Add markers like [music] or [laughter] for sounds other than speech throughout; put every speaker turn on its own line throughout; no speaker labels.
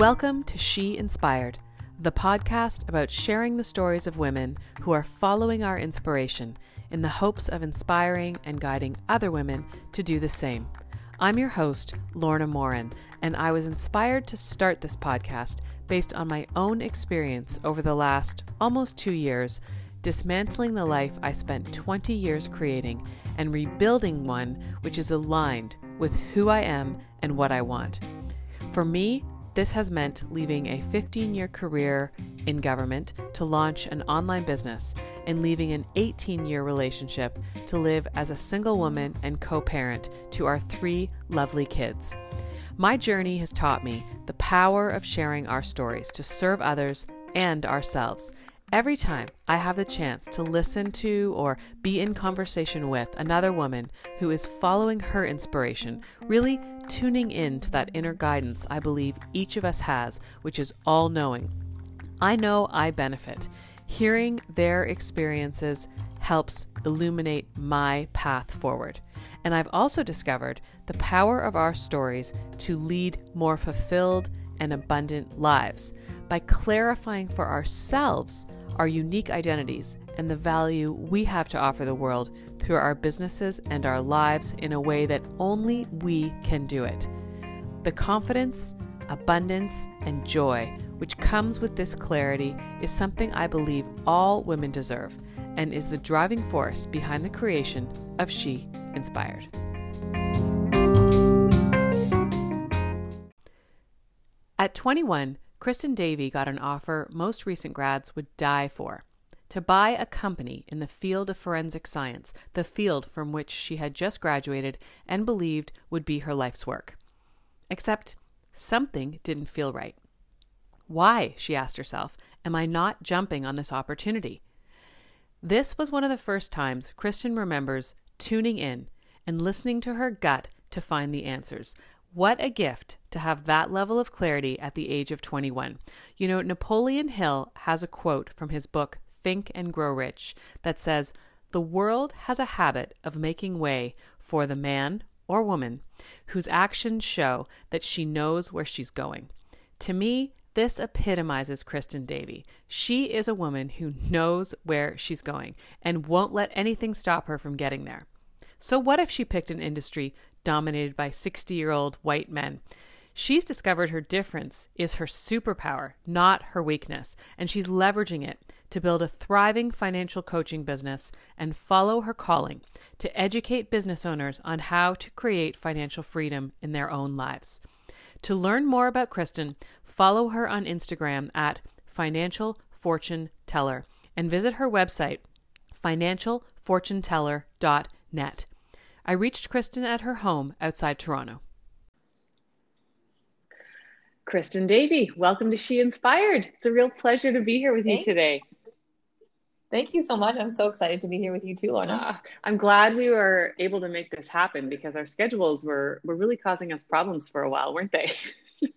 Welcome to She Inspired, the podcast about sharing the stories of women who are following our inspiration in the hopes of inspiring and guiding other women to do the same. I'm your host, Lorna Morin, and I was inspired to start this podcast based on my own experience over the last almost two years, dismantling the life I spent 20 years creating and rebuilding one which is aligned with who I am and what I want. For me, this has meant leaving a 15 year career in government to launch an online business and leaving an 18 year relationship to live as a single woman and co parent to our three lovely kids. My journey has taught me the power of sharing our stories to serve others and ourselves. Every time I have the chance to listen to or be in conversation with another woman who is following her inspiration, really tuning in to that inner guidance I believe each of us has, which is all knowing, I know I benefit. Hearing their experiences helps illuminate my path forward. And I've also discovered the power of our stories to lead more fulfilled and abundant lives by clarifying for ourselves our unique identities and the value we have to offer the world through our businesses and our lives in a way that only we can do it. The confidence, abundance, and joy which comes with this clarity is something I believe all women deserve and is the driving force behind the creation of She Inspired. At 21, Kristen Davey got an offer most recent grads would die for to buy a company in the field of forensic science, the field from which she had just graduated and believed would be her life's work. Except something didn't feel right. Why, she asked herself, am I not jumping on this opportunity? This was one of the first times Kristen remembers tuning in and listening to her gut to find the answers. What a gift to have that level of clarity at the age of 21. You know, Napoleon Hill has a quote from his book, Think and Grow Rich, that says, The world has a habit of making way for the man or woman whose actions show that she knows where she's going. To me, this epitomizes Kristen Davey. She is a woman who knows where she's going and won't let anything stop her from getting there. So, what if she picked an industry dominated by 60 year old white men? She's discovered her difference is her superpower, not her weakness, and she's leveraging it to build a thriving financial coaching business and follow her calling to educate business owners on how to create financial freedom in their own lives. To learn more about Kristen, follow her on Instagram at Financial Fortune Teller and visit her website, financialfortuneteller.net. I reached Kristen at her home outside Toronto. Kristen Davey, welcome to She Inspired. It's a real pleasure to be here with you today.
Thank you so much. I'm so excited to be here with you too, Lorna. Uh,
I'm glad we were able to make this happen because our schedules were were really causing us problems for a while, weren't they? [laughs]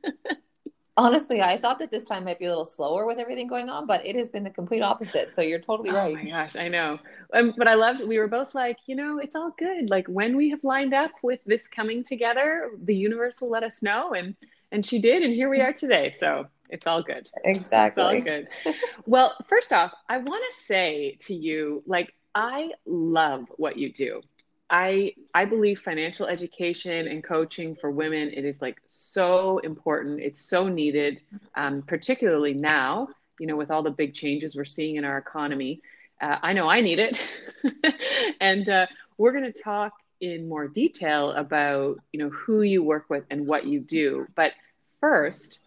Honestly, I thought that this time might be a little slower with everything going on, but it has been the complete opposite. So you're totally
oh
right.
Oh my gosh, I know. Um, but I loved. We were both like, you know, it's all good. Like when we have lined up with this coming together, the universe will let us know, and and she did, and here we are today. So it's all good.
Exactly.
It's all good. [laughs] well, first off, I want to say to you, like, I love what you do. I I believe financial education and coaching for women it is like so important. It's so needed, um, particularly now. You know, with all the big changes we're seeing in our economy, uh, I know I need it. [laughs] and uh, we're going to talk in more detail about you know who you work with and what you do. But first,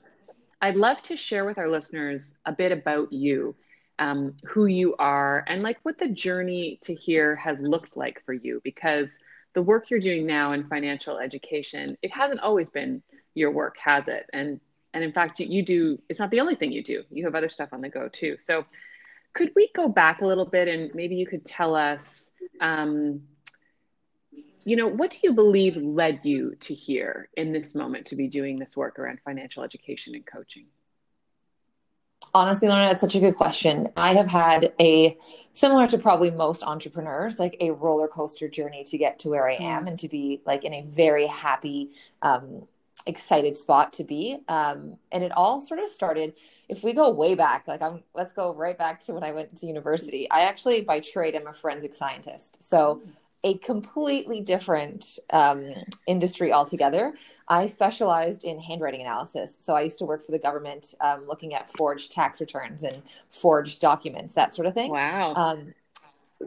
I'd love to share with our listeners a bit about you, um, who you are, and like what the journey to here has looked like for you. Because the work you're doing now in financial education, it hasn't always been your work, has it? And and in fact, you do. It's not the only thing you do. You have other stuff on the go too. So, could we go back a little bit and maybe you could tell us um, you know, what do you believe led you to here in this moment to be doing this work around financial education and coaching?
Honestly, Lorna, that's such a good question. I have had a similar to probably most entrepreneurs, like a roller coaster journey to get to where I am mm. and to be like in a very happy um, excited spot to be. Um, and it all sort of started, if we go way back, like I'm, let's go right back to when I went to university. I actually, by trade, am a forensic scientist. So a completely different um, industry altogether. I specialized in handwriting analysis. So I used to work for the government um, looking at forged tax returns and forged documents, that sort of thing.
Wow. Um,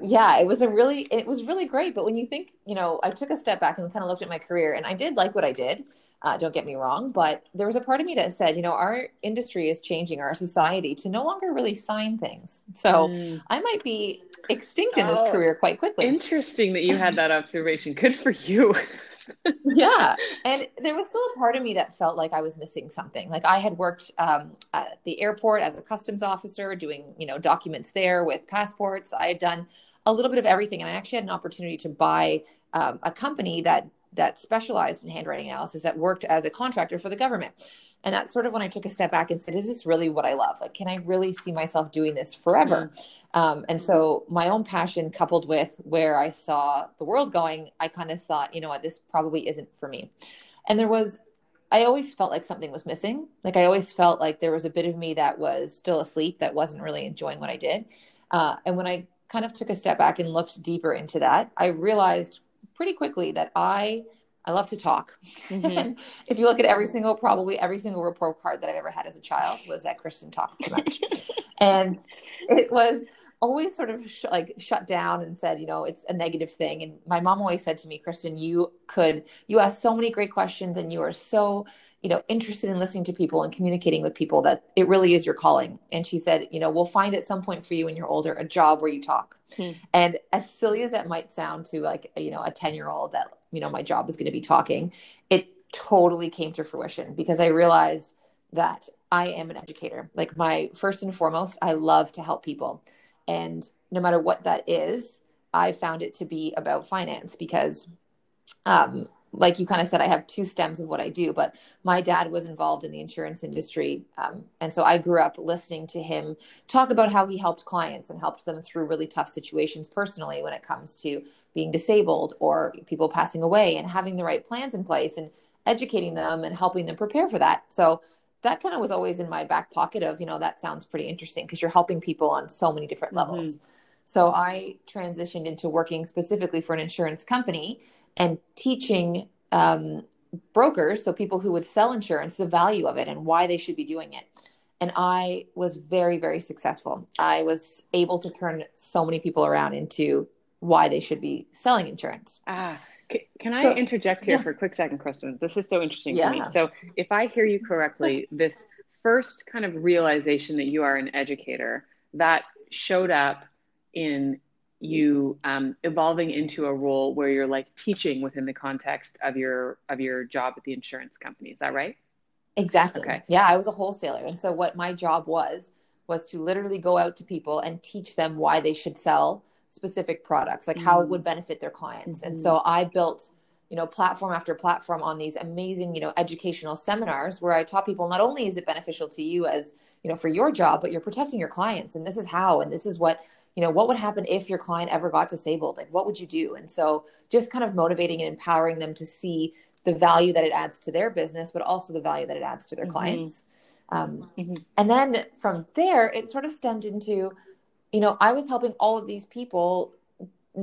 yeah, it was a really, it was really great. But when you think, you know, I took a step back and kind of looked at my career and I did like what I did. Uh, don't get me wrong, but there was a part of me that said, you know, our industry is changing, our society to no longer really sign things. So mm. I might be extinct in this oh, career quite quickly.
Interesting that you had that observation. Good for you. [laughs]
yeah. And there was still a part of me that felt like I was missing something. Like I had worked um, at the airport as a customs officer, doing, you know, documents there with passports. I had done a little bit of everything. And I actually had an opportunity to buy um, a company that that specialized in handwriting analysis that worked as a contractor for the government. And that's sort of when I took a step back and said, is this really what I love? Like, can I really see myself doing this forever? Mm-hmm. Um, and so my own passion coupled with where I saw the world going, I kind of thought, you know what, this probably isn't for me. And there was, I always felt like something was missing. Like I always felt like there was a bit of me that was still asleep, that wasn't really enjoying what I did. Uh, and when I kind of took a step back and looked deeper into that, I realized pretty quickly that I I love to talk. Mm-hmm. [laughs] if you look at every single, probably every single report card that I've ever had as a child was that Kristen talked too much. [laughs] and it was always sort of sh- like shut down and said, you know, it's a negative thing. And my mom always said to me, Kristen, you could, you ask so many great questions and you are so, you know, interested in listening to people and communicating with people that it really is your calling. And she said, you know, we'll find at some point for you when you're older a job where you talk. Hmm. And as silly as that might sound to like, you know, a 10 year old that, you know, my job was going to be talking, it totally came to fruition because I realized that I am an educator. Like my first and foremost, I love to help people. And no matter what that is, I found it to be about finance because, um, like you kind of said, I have two stems of what I do, but my dad was involved in the insurance industry. Um, and so I grew up listening to him talk about how he helped clients and helped them through really tough situations personally when it comes to being disabled or people passing away and having the right plans in place and educating them and helping them prepare for that. So that kind of was always in my back pocket of, you know, that sounds pretty interesting because you're helping people on so many different levels. Mm-hmm. So I transitioned into working specifically for an insurance company and teaching um, brokers, so people who would sell insurance, the value of it and why they should be doing it. And I was very, very successful. I was able to turn so many people around into why they should be selling insurance.
Ah, can I so, interject here yeah. for a quick second, Kristen? This is so interesting yeah. to me. So, if I hear you correctly, this first kind of realization that you are an educator that showed up in you um, evolving into a role where you're like teaching within the context of your of your job at the insurance company. Is that right?
Exactly. Okay. Yeah, I was a wholesaler, and so what my job was was to literally go out to people and teach them why they should sell specific products, like mm-hmm. how it would benefit their clients. Mm-hmm. And so I built, you know, platform after platform on these amazing, you know, educational seminars where I taught people not only is it beneficial to you as, you know, for your job, but you're protecting your clients. And this is how, and this is what, you know, what would happen if your client ever got disabled? Like, what would you do? And so just kind of motivating and empowering them to see the value that it adds to their business, but also the value that it adds to their mm-hmm. clients. Um, mm-hmm. And then from there, it sort of stemmed into, you know, I was helping all of these people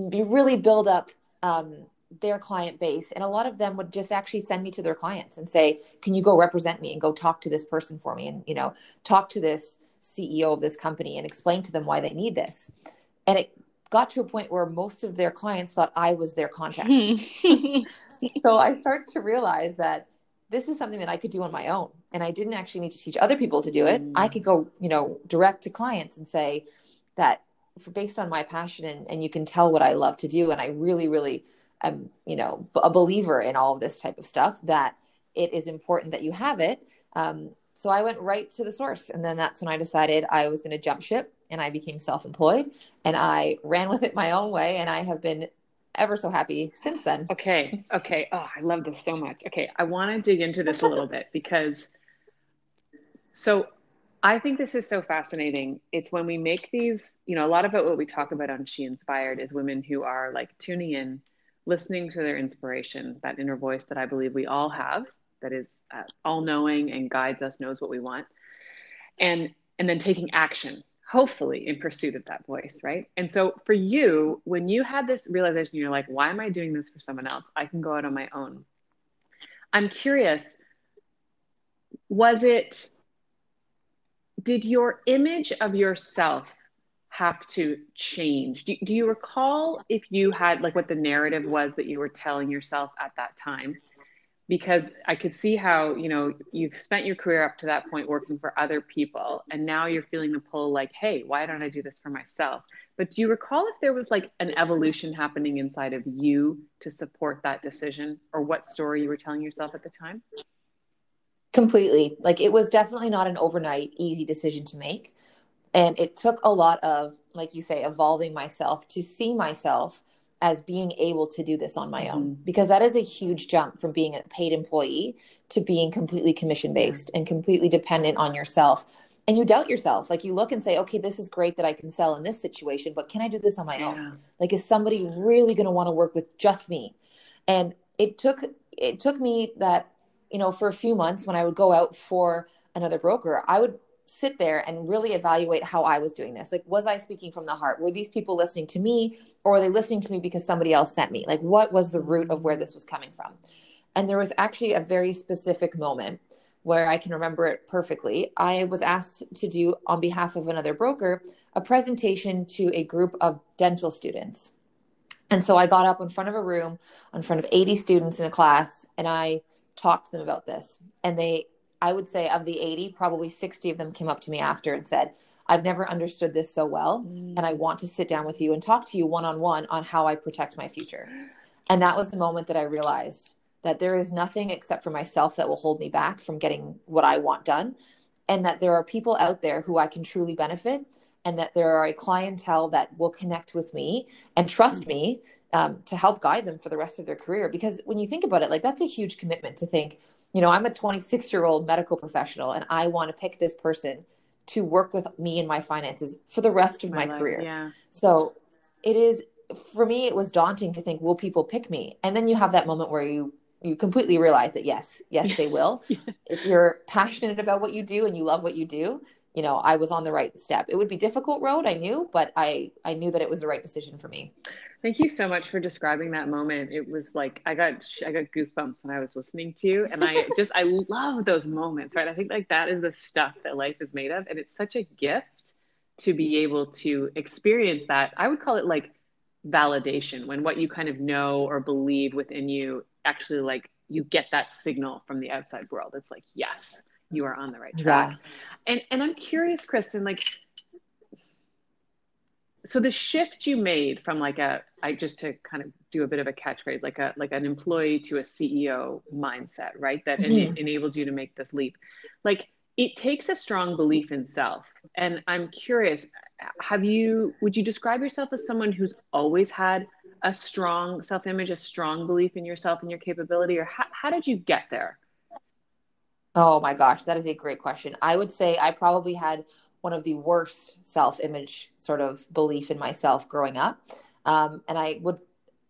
be really build up um, their client base. And a lot of them would just actually send me to their clients and say, can you go represent me and go talk to this person for me and, you know, talk to this CEO of this company and explain to them why they need this. And it got to a point where most of their clients thought I was their contact. [laughs] so I started to realize that this is something that I could do on my own. And I didn't actually need to teach other people to do it. Mm. I could go, you know, direct to clients and say, that for, based on my passion and, and you can tell what I love to do. And I really, really am, you know, a believer in all of this type of stuff that it is important that you have it. Um, so I went right to the source. And then that's when I decided I was going to jump ship and I became self employed and I ran with it my own way. And I have been ever so happy since then.
Okay. Okay. Oh, I love this so much. Okay. I want to dig into this a little bit because so I think this is so fascinating. It's when we make these, you know, a lot about what we talk about on She Inspired is women who are like tuning in, listening to their inspiration, that inner voice that I believe we all have,
that is uh, all knowing and guides us, knows what we want, and and then taking action, hopefully in pursuit of that voice, right? And so for you, when you had this realization, you're like, why am I doing this for someone else? I can go out on my own. I'm curious, was it did your image of yourself have to change? Do, do you recall if you had like what the narrative was that you were telling yourself at that time? Because I could see how, you know, you've spent your career up to that point working for other people, and now you're feeling the pull like, hey, why don't I do this for myself? But do you recall if there was like an evolution happening inside of you to support that decision or what story you were telling yourself at the time?
Completely. Like it was definitely not an overnight easy decision to make. And it took a lot of, like you say, evolving myself to see myself as being able to do this on my own. Mm-hmm. because that is a huge jump from being a paid employee to being completely commission based and completely dependent on yourself. And you doubt yourself. Like you look and say okay this is great that i can sell in this situation but can i do this on my yeah. own like is somebody really going to want to work with just me? And it took it took me that you know, for a few months when I would go out for another broker, I would sit there and really evaluate how I was doing this. Like, was I speaking from the heart? Were these people listening to me or were they listening to me because somebody else sent me? Like, what was the root of where this was coming from? And there was actually a very specific moment where I can remember it perfectly. I was asked to do, on behalf of another broker, a presentation to a group of dental students. And so I got up in front of a room, in front of 80 students in a class, and I talked to them about this. And they, I would say, of the 80, probably 60 of them came up to me after and said, I've never understood this so well. Mm. And I want to sit down with you and talk to you one on one on how I protect my future. And that was the moment that I realized that there is nothing except for myself that will hold me back from getting what I want done. And that there are people out there who I can truly benefit. And that there are a clientele that will connect with me and trust mm. me um, to help guide them for the rest of their career. Because when you think about it, like that's a huge commitment to think, you know, I'm a 26 year old medical professional and I want to pick this person to work with me and my finances for the rest of my, my career.
Yeah.
So it is for me, it was daunting to think, will people pick me? And then you have that moment where you you completely realize that yes, yes, they will. [laughs] yeah. If you're passionate about what you do and you love what you do, you know, I was on the right step. It would be difficult road, I knew, but I I knew that it was the right decision for me.
Thank you so much for describing that moment. It was like I got I got goosebumps when I was listening to you, and I [laughs] just I love those moments, right? I think like that is the stuff that life is made of, and it's such a gift to be able to experience that. I would call it like validation when what you kind of know or believe within you actually like you get that signal from the outside world. It's like yes, you are on the right track. Yeah. And and I'm curious, Kristen, like so the shift you made from like a i just to kind of do a bit of a catchphrase like a like an employee to a ceo mindset right that mm-hmm. en- enabled you to make this leap like it takes a strong belief in self and i'm curious have you would you describe yourself as someone who's always had a strong self-image a strong belief in yourself and your capability or how, how did you get there
oh my gosh that is a great question i would say i probably had one of the worst self image sort of belief in myself growing up. Um, and I would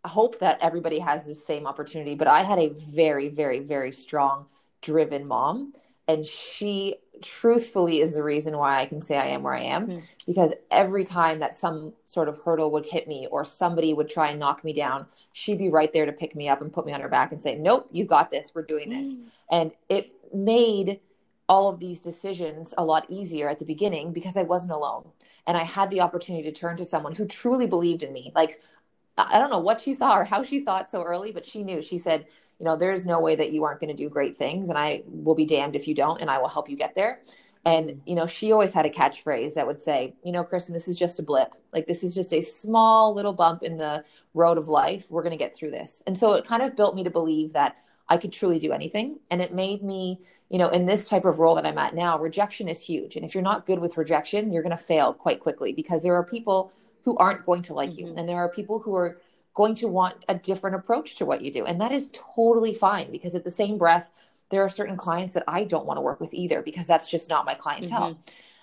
hope that everybody has the same opportunity. But I had a very, very, very strong, driven mom. And she truthfully is the reason why I can say I am where I am. Mm-hmm. Because every time that some sort of hurdle would hit me or somebody would try and knock me down, she'd be right there to pick me up and put me on her back and say, Nope, you got this. We're doing this. Mm-hmm. And it made all of these decisions a lot easier at the beginning because I wasn't alone. And I had the opportunity to turn to someone who truly believed in me. Like, I don't know what she saw or how she saw it so early, but she knew. She said, You know, there's no way that you aren't going to do great things. And I will be damned if you don't, and I will help you get there. And, you know, she always had a catchphrase that would say, You know, Kristen, this is just a blip. Like, this is just a small little bump in the road of life. We're going to get through this. And so it kind of built me to believe that I could truly do anything. And it made me, you know, in this type of role that I'm at now, rejection is huge. And if you're not good with rejection, you're going to fail quite quickly because there are people who aren't going to like mm-hmm. you. And there are people who are going to want a different approach to what you do. And that is totally fine because at the same breath, there are certain clients that I don't want to work with either because that's just not my clientele. Mm-hmm.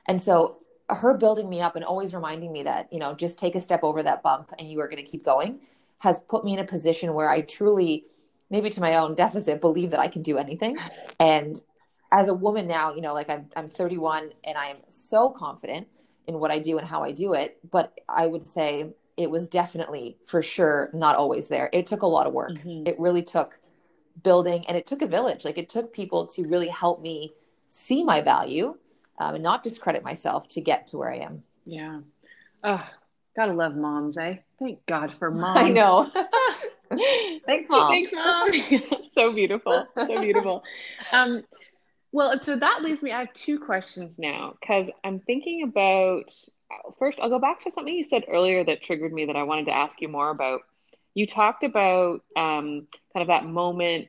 And so her building me up and always reminding me that, you know, just take a step over that bump and you are going to keep going has put me in a position where I truly maybe to my own deficit, believe that I can do anything. And as a woman now, you know, like I'm, I'm 31 and I am so confident in what I do and how I do it. But I would say it was definitely for sure not always there. It took a lot of work. Mm-hmm. It really took building and it took a village. Like it took people to really help me see my value um, and not discredit myself to get to where I am.
Yeah. Oh, gotta love moms, eh? Thank God for [laughs] moms.
I know. [laughs] [laughs] Thanks, mom.
Thanks, mom. [laughs] so beautiful. So beautiful. Um, well, so that leaves me. I have two questions now because I'm thinking about. First, I'll go back to something you said earlier that triggered me that I wanted to ask you more about. You talked about um, kind of that moment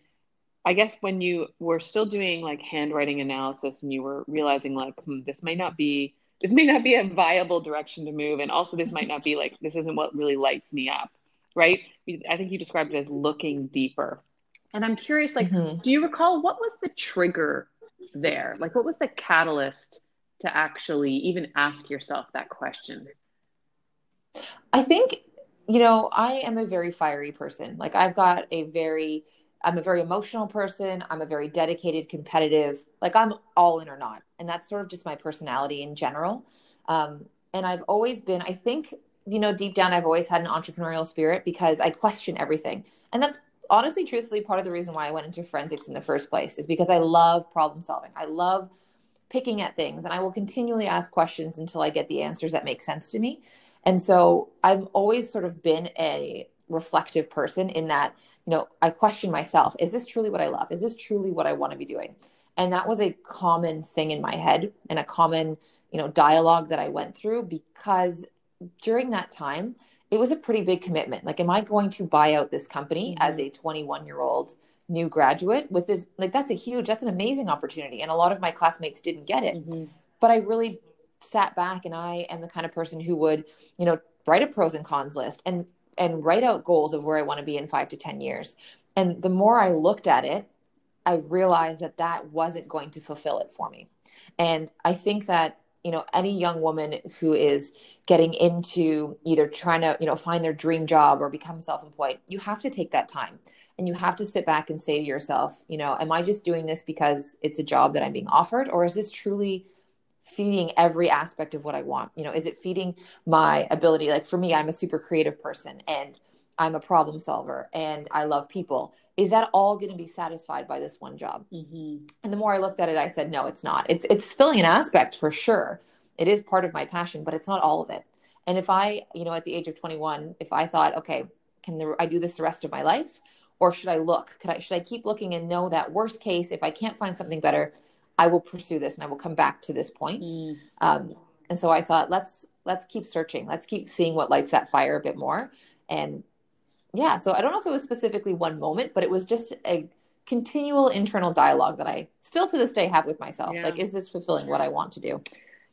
I guess when you were still doing like handwriting analysis and you were realizing like hmm, this may not be this may not be a viable direction to move and also this might not be like this isn't what really lights me up right i think you described it as looking deeper and i'm curious like mm-hmm. do you recall what was the trigger there like what was the catalyst to actually even ask yourself that question
i think you know i am a very fiery person like i've got a very I'm a very emotional person. I'm a very dedicated, competitive, like I'm all in or not. And that's sort of just my personality in general. Um, and I've always been, I think, you know, deep down, I've always had an entrepreneurial spirit because I question everything. And that's honestly, truthfully, part of the reason why I went into forensics in the first place is because I love problem solving. I love picking at things and I will continually ask questions until I get the answers that make sense to me. And so I've always sort of been a reflective person in that, you know, I question myself, is this truly what I love? Is this truly what I want to be doing? And that was a common thing in my head and a common, you know, dialogue that I went through because during that time, it was a pretty big commitment. Like, am I going to buy out this company mm-hmm. as a 21 year old new graduate with this? Like, that's a huge, that's an amazing opportunity. And a lot of my classmates didn't get it. Mm-hmm. But I really sat back and I am the kind of person who would, you know, write a pros and cons list and and write out goals of where I want to be in five to 10 years. And the more I looked at it, I realized that that wasn't going to fulfill it for me. And I think that, you know, any young woman who is getting into either trying to, you know, find their dream job or become self employed, you have to take that time and you have to sit back and say to yourself, you know, am I just doing this because it's a job that I'm being offered or is this truly feeding every aspect of what I want? You know, is it feeding my ability? Like for me, I'm a super creative person and I'm a problem solver and I love people. Is that all going to be satisfied by this one job? Mm-hmm. And the more I looked at it, I said, no, it's not. It's it's filling an aspect for sure. It is part of my passion, but it's not all of it. And if I, you know, at the age of 21, if I thought, okay, can the, I do this the rest of my life, or should I look? Could I should I keep looking and know that worst case, if I can't find something better, I will pursue this and I will come back to this point. Mm. Um, and so I thought, let's let's keep searching. Let's keep seeing what lights that fire a bit more. And yeah, so I don't know if it was specifically one moment, but it was just a continual internal dialogue that I still to this day have with myself. Yeah. Like, is this fulfilling what I want to do?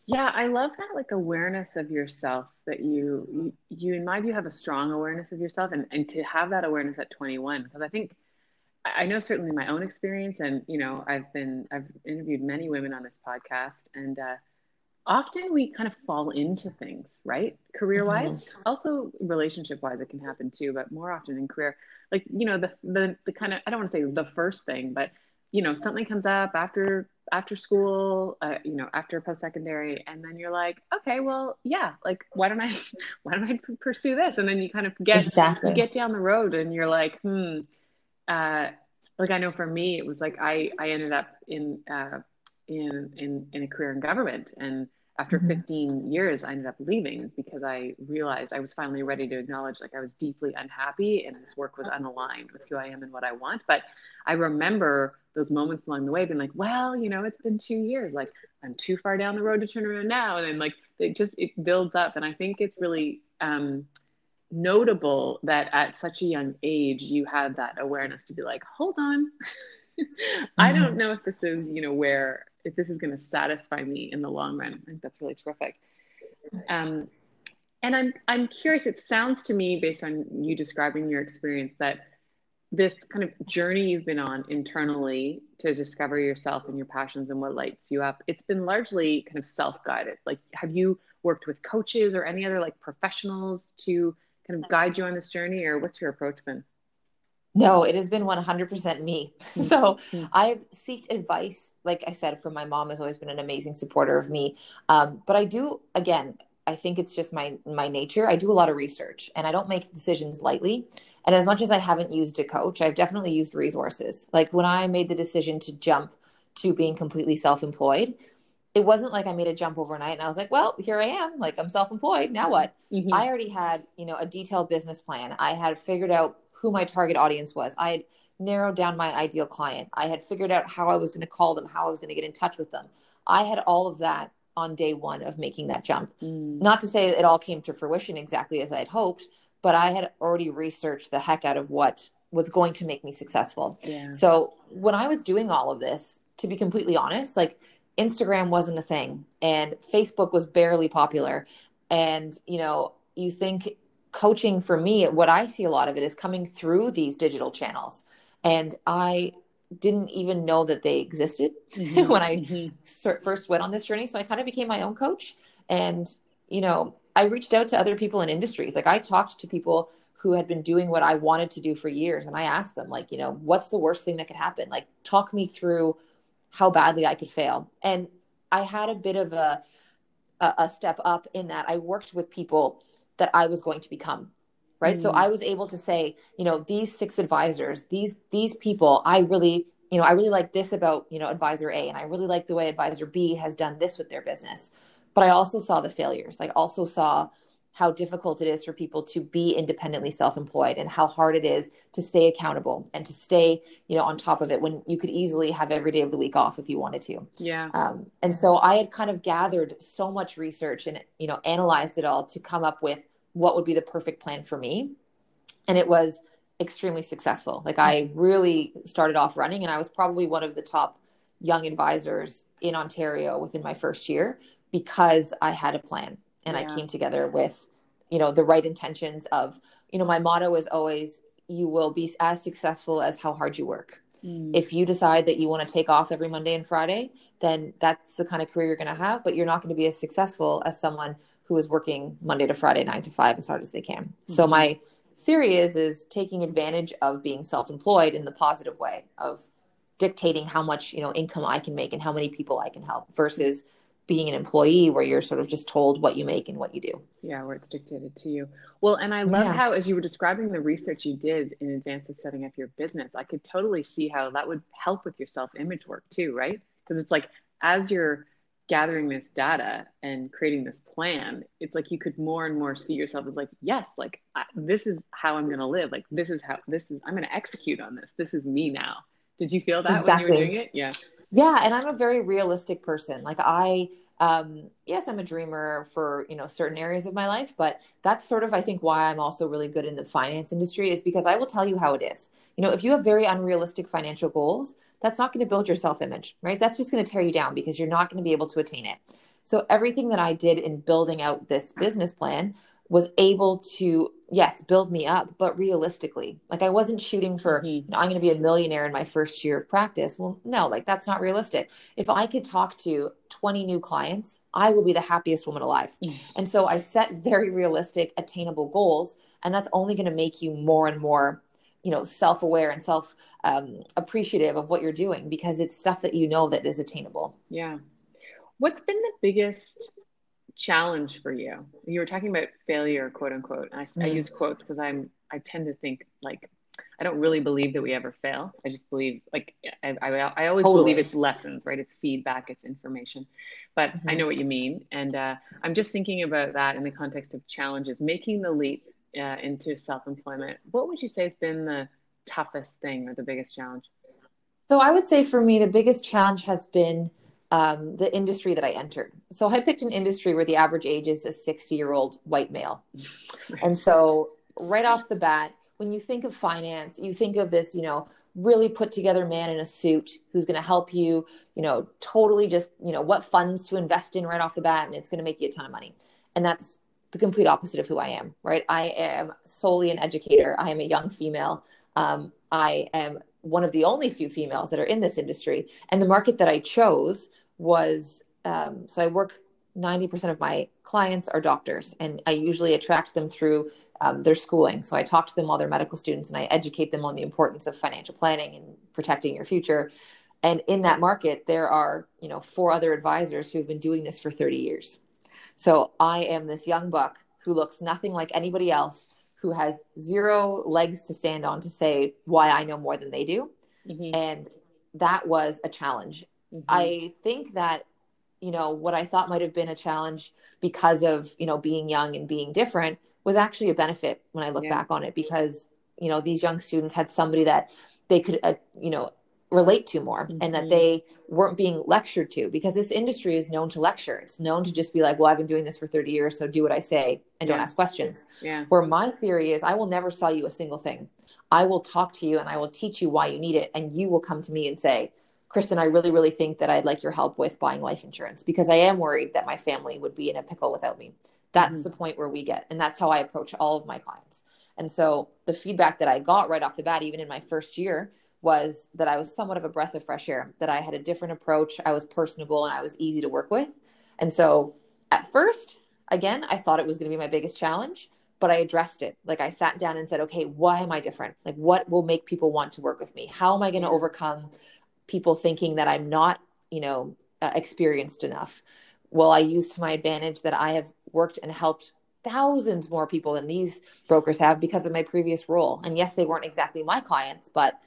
Yeah, I love that like awareness of yourself that you you, in my view have a strong awareness of yourself and, and to have that awareness at 21 because I think I know certainly my own experience, and you know, I've been I've interviewed many women on this podcast, and uh, often we kind of fall into things, right? Career wise, mm-hmm. also relationship wise, it can happen too, but more often in career, like you know, the the the kind of I don't want to say the first thing, but you know, something comes up after after school, uh, you know, after post secondary, and then you're like, okay, well, yeah, like why don't I [laughs] why don't I pursue this? And then you kind of get exactly. get down the road, and you're like, hmm uh, like I know for me, it was like I I ended up in uh, in in in a career in government, and after mm-hmm. 15 years, I ended up leaving because I realized I was finally ready to acknowledge like I was deeply unhappy and this work was unaligned with who I am and what I want. But I remember those moments along the way being like, well, you know, it's been two years. Like I'm too far down the road to turn around now. And then like it just it builds up. And I think it's really um, notable that at such a young age you had that awareness to be like hold on [laughs] i don't mm-hmm. know if this is you know where if this is going to satisfy me in the long run i think that's really terrific. Um, and i'm i'm curious it sounds to me based on you describing your experience that this kind of journey you've been on internally to discover yourself and your passions and what lights you up it's been largely kind of self-guided. Like have you worked with coaches or any other like professionals to kind of guide you on this journey or what's your approach been
No, it has been 100% me. [laughs] so I've sought advice, like I said, from my mom has always been an amazing supporter of me. Um, but I do, again, I think it's just my my nature. I do a lot of research and I don't make decisions lightly. And as much as I haven't used a coach, I've definitely used resources. Like when I made the decision to jump to being completely self-employed, it wasn't like I made a jump overnight and I was like, well, here I am. Like I'm self-employed. Now what? Mm-hmm. I already had, you know, a detailed business plan. I had figured out who my target audience was. I had narrowed down my ideal client. I had figured out how I was going to call them, how I was going to get in touch with them. I had all of that on day one of making that jump. Mm. Not to say it all came to fruition exactly as I had hoped, but I had already researched the heck out of what was going to make me successful. Yeah. So when I was doing all of this, to be completely honest, like Instagram wasn't a thing and Facebook was barely popular. And, you know, you think coaching for me, what I see a lot of it is coming through these digital channels. And I didn't even know that they existed [laughs] mm-hmm. when I mm-hmm. first went on this journey. So I kind of became my own coach. And, you know, I reached out to other people in industries. Like I talked to people who had been doing what I wanted to do for years. And I asked them, like, you know, what's the worst thing that could happen? Like, talk me through how badly I could fail. And I had a bit of a, a, a step up in that I worked with people that I was going to become right? Mm. so i was able to say you know these six advisors these these people i really you know i really like this about you know advisor a and i really like the way advisor b has done this with their business. But i also saw the failures. Like also saw how difficult it is for people to be independently self-employed and how hard it is to stay accountable and to stay you know on top of it when you could easily have every day of the week off if you wanted to.
Yeah.
Um, and so i had kind of gathered so much research and you know analyzed it all to come up with what would be the perfect plan for me. And it was extremely successful. Like I really started off running and I was probably one of the top young advisors in Ontario within my first year because I had a plan and yeah. I came together with, you know, the right intentions of, you know, my motto is always you will be as successful as how hard you work. Mm. If you decide that you want to take off every Monday and Friday, then that's the kind of career you're going to have, but you're not going to be as successful as someone who is working Monday to Friday, nine to five, as hard as they can. Mm-hmm. So my theory is is taking advantage of being self-employed in the positive way of dictating how much you know income I can make and how many people I can help versus being an employee where you're sort of just told what you make and what you do.
Yeah, where it's dictated to you. Well, and I love yeah. how as you were describing the research you did in advance of setting up your business, I could totally see how that would help with your self-image work too, right? Because it's like as you're gathering this data and creating this plan it's like you could more and more see yourself as like yes like I, this is how i'm going to live. Like this is how this is i'm going to execute on this. This is me now. Did you feel that exactly. when you were doing it? Yeah.
Yeah and i'm a very realistic person. Like i um, yes, I'm a dreamer for you know certain areas of my life, but that's sort of I think why I'm also really good in the finance industry is because I will tell you how it is. You know, if you have very unrealistic financial goals, that's not going to build your self image, right? That's just going to tear you down because you're not going to be able to attain it. So everything that I did in building out this business plan was able to yes build me up but realistically like i wasn't shooting for mm-hmm. you know, i'm going to be a millionaire in my first year of practice well no like that's not realistic if i could talk to 20 new clients i will be the happiest woman alive mm-hmm. and so i set very realistic attainable goals and that's only going to make you more and more you know self-aware and self um, appreciative of what you're doing because it's stuff that you know that is attainable
yeah what's been the biggest challenge for you? You were talking about failure, quote unquote. I, mm. I use quotes because I'm I tend to think like I don't really believe that we ever fail. I just believe like I I, I always totally. believe it's lessons, right? It's feedback, it's information. But mm-hmm. I know what you mean, and uh, I'm just thinking about that in the context of challenges, making the leap uh, into self-employment. What would you say has been the toughest thing or the biggest challenge?
So I would say for me, the biggest challenge has been um, the industry that I entered. So I picked an industry where the average age is a 60 year old white male. [laughs] And so, right off the bat, when you think of finance, you think of this, you know, really put together man in a suit who's going to help you, you know, totally just, you know, what funds to invest in right off the bat, and it's going to make you a ton of money. And that's the complete opposite of who I am, right? I am solely an educator. I am a young female. Um, I am one of the only few females that are in this industry. And the market that I chose was um, so I work 90% of my clients are doctors, and I usually attract them through um, their schooling. So I talk to them while they're medical students and I educate them on the importance of financial planning and protecting your future. And in that market, there are, you know, four other advisors who've been doing this for 30 years. So I am this young buck who looks nothing like anybody else, who has zero legs to stand on to say why I know more than they do. Mm-hmm. And that was a challenge. Mm-hmm. I think that you know what i thought might have been a challenge because of you know being young and being different was actually a benefit when i look yeah. back on it because you know these young students had somebody that they could uh, you know relate to more mm-hmm. and that mm-hmm. they weren't being lectured to because this industry is known to lecture it's known to just be like well i've been doing this for 30 years so do what i say and don't ask questions
yeah
where my theory is i will never sell you a single thing i will talk to you and i will teach you why you need it and you will come to me and say Kristen, I really, really think that I'd like your help with buying life insurance because I am worried that my family would be in a pickle without me. That's mm-hmm. the point where we get. And that's how I approach all of my clients. And so the feedback that I got right off the bat, even in my first year, was that I was somewhat of a breath of fresh air, that I had a different approach. I was personable and I was easy to work with. And so at first, again, I thought it was going to be my biggest challenge, but I addressed it. Like I sat down and said, okay, why am I different? Like what will make people want to work with me? How am I going to overcome people thinking that I'm not, you know, uh, experienced enough. Well, I used to my advantage that I have worked and helped thousands more people than these brokers have because of my previous role. And yes, they weren't exactly my clients, but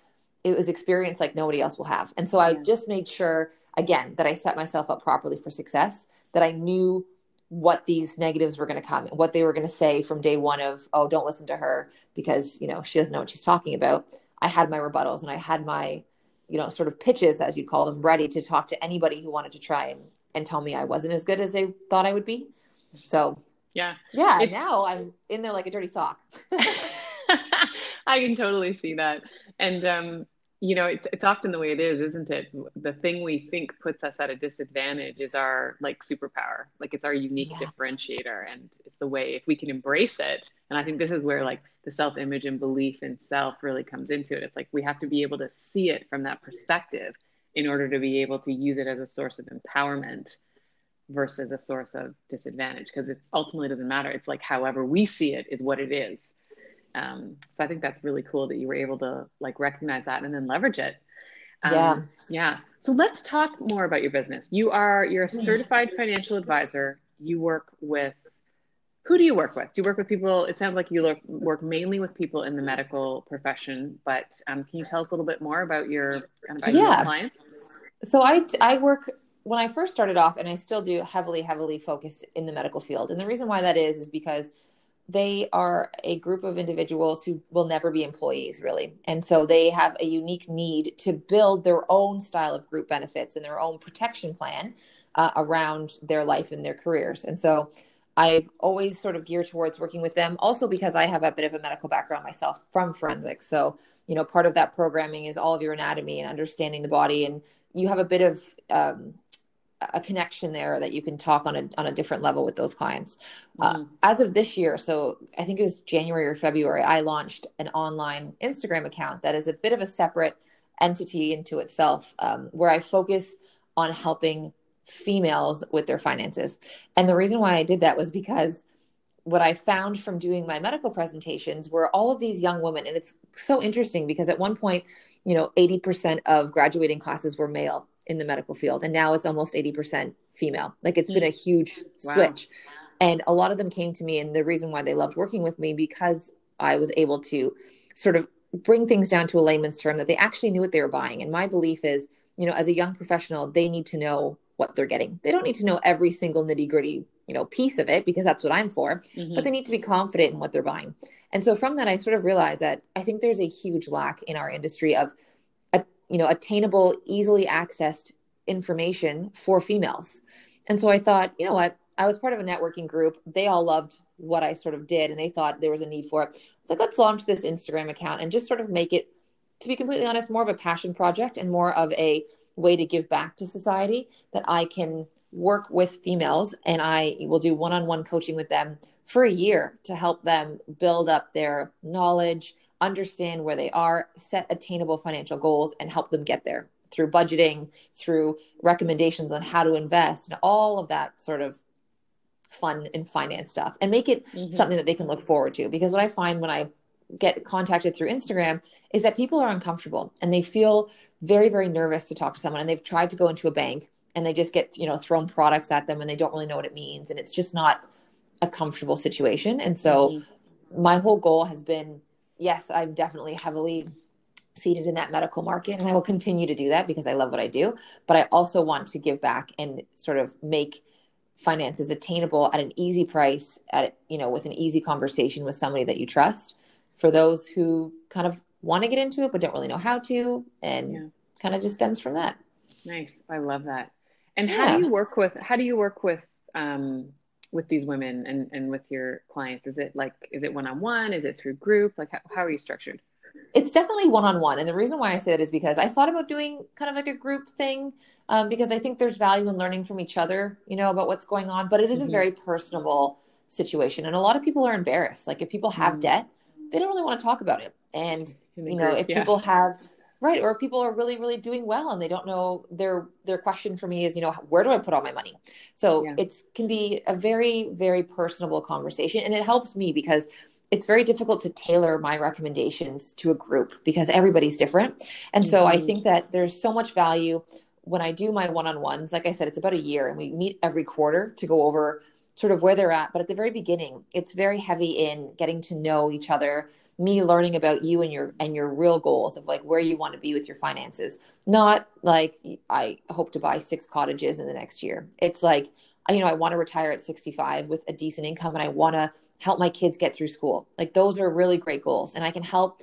it was experience like nobody else will have. And so I just made sure again that I set myself up properly for success, that I knew what these negatives were going to come, what they were going to say from day one of, oh, don't listen to her because, you know, she doesn't know what she's talking about. I had my rebuttals and I had my you know, sort of pitches, as you'd call them, ready to talk to anybody who wanted to try and, and tell me I wasn't as good as they thought I would be. So,
yeah.
Yeah. It's... Now I'm in there like a dirty sock. [laughs]
I can totally see that. And, um, you know, it's, it's often the way it is, isn't it? The thing we think puts us at a disadvantage is our like superpower. Like it's our unique yeah. differentiator. And it's the way, if we can embrace it. And I think this is where like the self image and belief in self really comes into it. It's like we have to be able to see it from that perspective in order to be able to use it as a source of empowerment versus a source of disadvantage because it ultimately doesn't matter. It's like however we see it is what it is. Um, so I think that's really cool that you were able to like recognize that and then leverage it.
Um, yeah.
Yeah. So let's talk more about your business. You are you're a certified financial advisor. You work with who do you work with? Do you work with people? It sounds like you look, work mainly with people in the medical profession, but um, can you tell us a little bit more about your kind of yeah. clients?
So I, I work when I first started off, and I still do heavily, heavily focus in the medical field. And the reason why that is, is because they are a group of individuals who will never be employees, really. And so they have a unique need to build their own style of group benefits and their own protection plan uh, around their life and their careers. And so I've always sort of geared towards working with them, also because I have a bit of a medical background myself from forensics. So, you know, part of that programming is all of your anatomy and understanding the body, and you have a bit of um, a connection there that you can talk on a on a different level with those clients. Uh, mm-hmm. Uh, as of this year, so I think it was January or February, I launched an online Instagram account that is a bit of a separate entity into itself, um, where I focus on helping females with their finances. And the reason why I did that was because what I found from doing my medical presentations were all of these young women. And it's so interesting because at one point, you know, 80% of graduating classes were male in the medical field. And now it's almost 80% female. Like it's been a huge wow. switch. And a lot of them came to me. And the reason why they loved working with me because I was able to sort of bring things down to a layman's term that they actually knew what they were buying. And my belief is, you know, as a young professional, they need to know what they're getting. They don't need to know every single nitty gritty, you know, piece of it because that's what I'm for, mm-hmm. but they need to be confident in what they're buying. And so from that, I sort of realized that I think there's a huge lack in our industry of, you know, attainable, easily accessed information for females. And so I thought, you know what? I was part of a networking group. They all loved what I sort of did and they thought there was a need for it. It's like, let's launch this Instagram account and just sort of make it, to be completely honest, more of a passion project and more of a way to give back to society that I can work with females and I will do one on one coaching with them for a year to help them build up their knowledge, understand where they are, set attainable financial goals, and help them get there through budgeting, through recommendations on how to invest, and all of that sort of fun and finance stuff and make it
Mhm.
something that they can look forward to. Because what I find when I get contacted through Instagram is that people are uncomfortable and they feel very, very nervous to talk to someone and they've tried to go into a bank and they just get, you know, thrown products at them and they don't really know what it means. And it's just not a comfortable situation. And so
Mhm.
my whole goal has been yes, I'm definitely heavily seated in that medical market and I will continue to do that because I love what I do. But I also want to give back and sort of make finances attainable at an easy price at you know with an easy conversation with somebody that you trust for those who kind of want to get into it but don't really know how to and
Yeah.
kind of just stems from that
Nice. I love that. And how do you work with how do you work with um with these women and and with your clients? Is it like is it one on one? Is it through group? Like how, how are you structured?
it's definitely one-on-one and the reason why i say that is because i thought about doing kind of like a group thing um, because i think there's value in learning from each other you know about what's going on but it is
Mhm.
a very personable situation and a lot of people are embarrassed like if people have
Mhm.
debt they don't really want to talk about it and you know
group?
if
Yeah.
people have right or if people are really really doing well and they don't know their their question for me is you know where do i put all my money? So
Yeah.
it's can be a very very personable conversation and it helps me because it's very difficult to tailor my recommendations to a group because everybody's different. And so i think that there's so much value when i do my one-on-ones. Like i said it's about a year and we meet every quarter to go over sort of where they're at but at the very beginning it's very heavy in getting to know each other me learning about you and your and your real goals of like where you want to be with your finances. Not like i hope to buy six cottages in the next year. It's like you know i want to retire at 65 with a decent income and i want to help my kids get through school. Like those are really great goals and i can help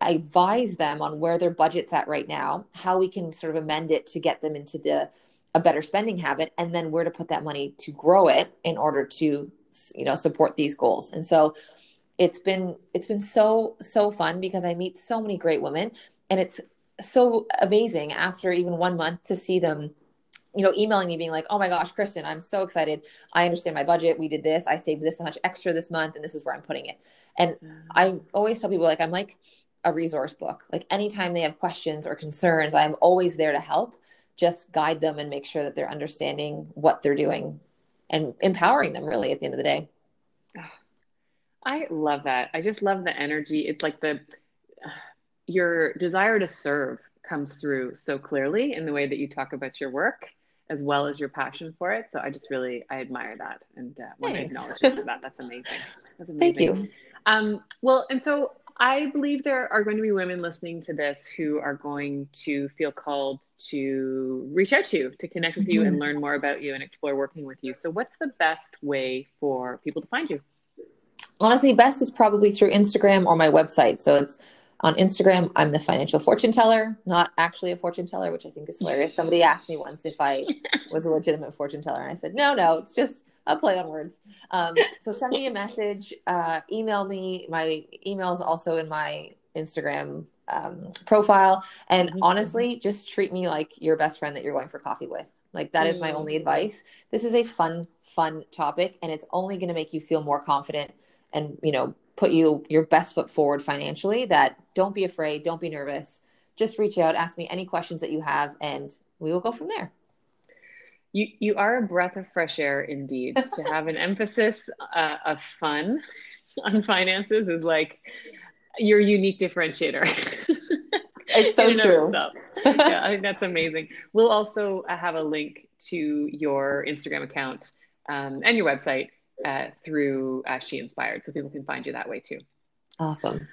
advise them on where their budget's at right now how we can sort of amend it to get them into the a better spending habit and then where to put that money to grow it in order to you know support these goals. And so it's been it's been so so fun because i meet so many great women and it's so amazing after even one month to see them you know emailing me being like oh my gosh kristen i'm so excited. I understand my budget. We did this. I saved this much extra this month and this is where i'm putting it. And mm. i always tell people like i'm like a resource book. Like anytime they have questions or concerns i'm always there to help just guide them and make sure that they're understanding what they're doing and empowering them really at the end of the day [sighs]
I love that. I just love the energy. It's like the [sighs] your desire to serve comes through so clearly in the way that you talk about your work as well as your passion for it. So I just really I admire that and uh, want to acknowledge you for that. That's amazing. [laughs] That's amazing.
thank you
Um, well, and so I believe there are going to be women listening to this who are going to feel called to reach out to you, to connect with you and mm-hmm. learn more about you and explore working with you. So, what's the best way for people to find you?
honestly best is probably through instagram or my website so it's on instagram i'm the financial fortune teller not actually a fortune teller which i think is hilarious. Somebody asked me once if i [laughs] was a legitimate fortune teller and i said no no it's just a play on words. Um, so send me a message uh, email me. My email is also in my instagram um, profile. And
Mhm.
honestly just treat me like your best friend that you're going for coffee with. Like that is my
Mm.
only advice. This is a fun fun topic and it's only going to make you feel more confident and you know put you your best foot forward financially that don't be afraid don't be nervous just reach out ask me any questions that you have and we will go from there
You you are a breath of fresh air indeed. to [laughs] have an emphasis uh, of fun [laughs] on finances is like your unique differentiator. [laughs]
It's so
In and of
true.
yeah, I think that's amazing. We'll also uh, have a link to your Instagram account um, and your website uh, through uh, She Inspired, so people can find you that way too.
awesome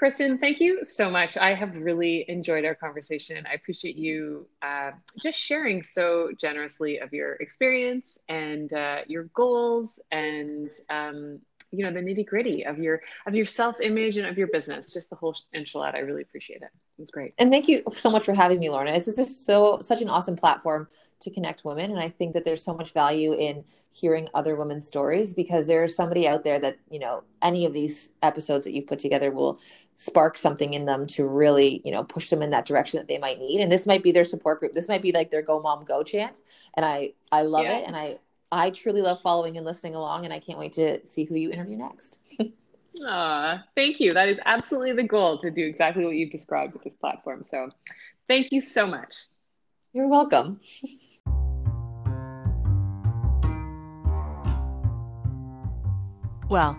Kristen, thank you so much. I have really enjoyed our conversation. I appreciate you uh, just sharing so generously of your experience and uh, your goals and um, you know the nitty gritty of your of your self image and of your business. Just the whole enchilada. I really appreciate it. It was great.
and thank you so much for having me lorna This is just so such an awesome platform to connect women and i think that there's so much value in hearing other women's stories because there's somebody out there that you know any of these episodes that you've put together will spark something in them to really you know push them in that direction that they might need and this might be their support group this might be like their go mom go chant and i i love
Yeah.
it and i i truly love following and listening along and i can't wait to see who you interview next [laughs]
Aw, thank you. That is absolutely the goal to do exactly what you've described with this platform. So, thank you so much.
you're welcome [laughs]
Well,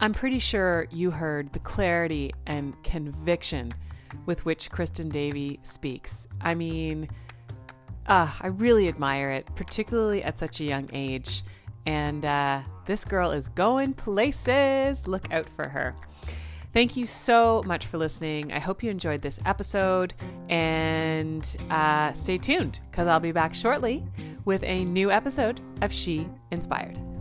I'm pretty sure you heard the clarity and conviction with which Kristen Davy speaks. I mean, uh, I really admire it, particularly at such a young age. And uh, this girl is going places. Look out for her. Thank you so much for listening. I hope you enjoyed this episode and uh, stay tuned because I'll be back shortly with a new episode of She Inspired.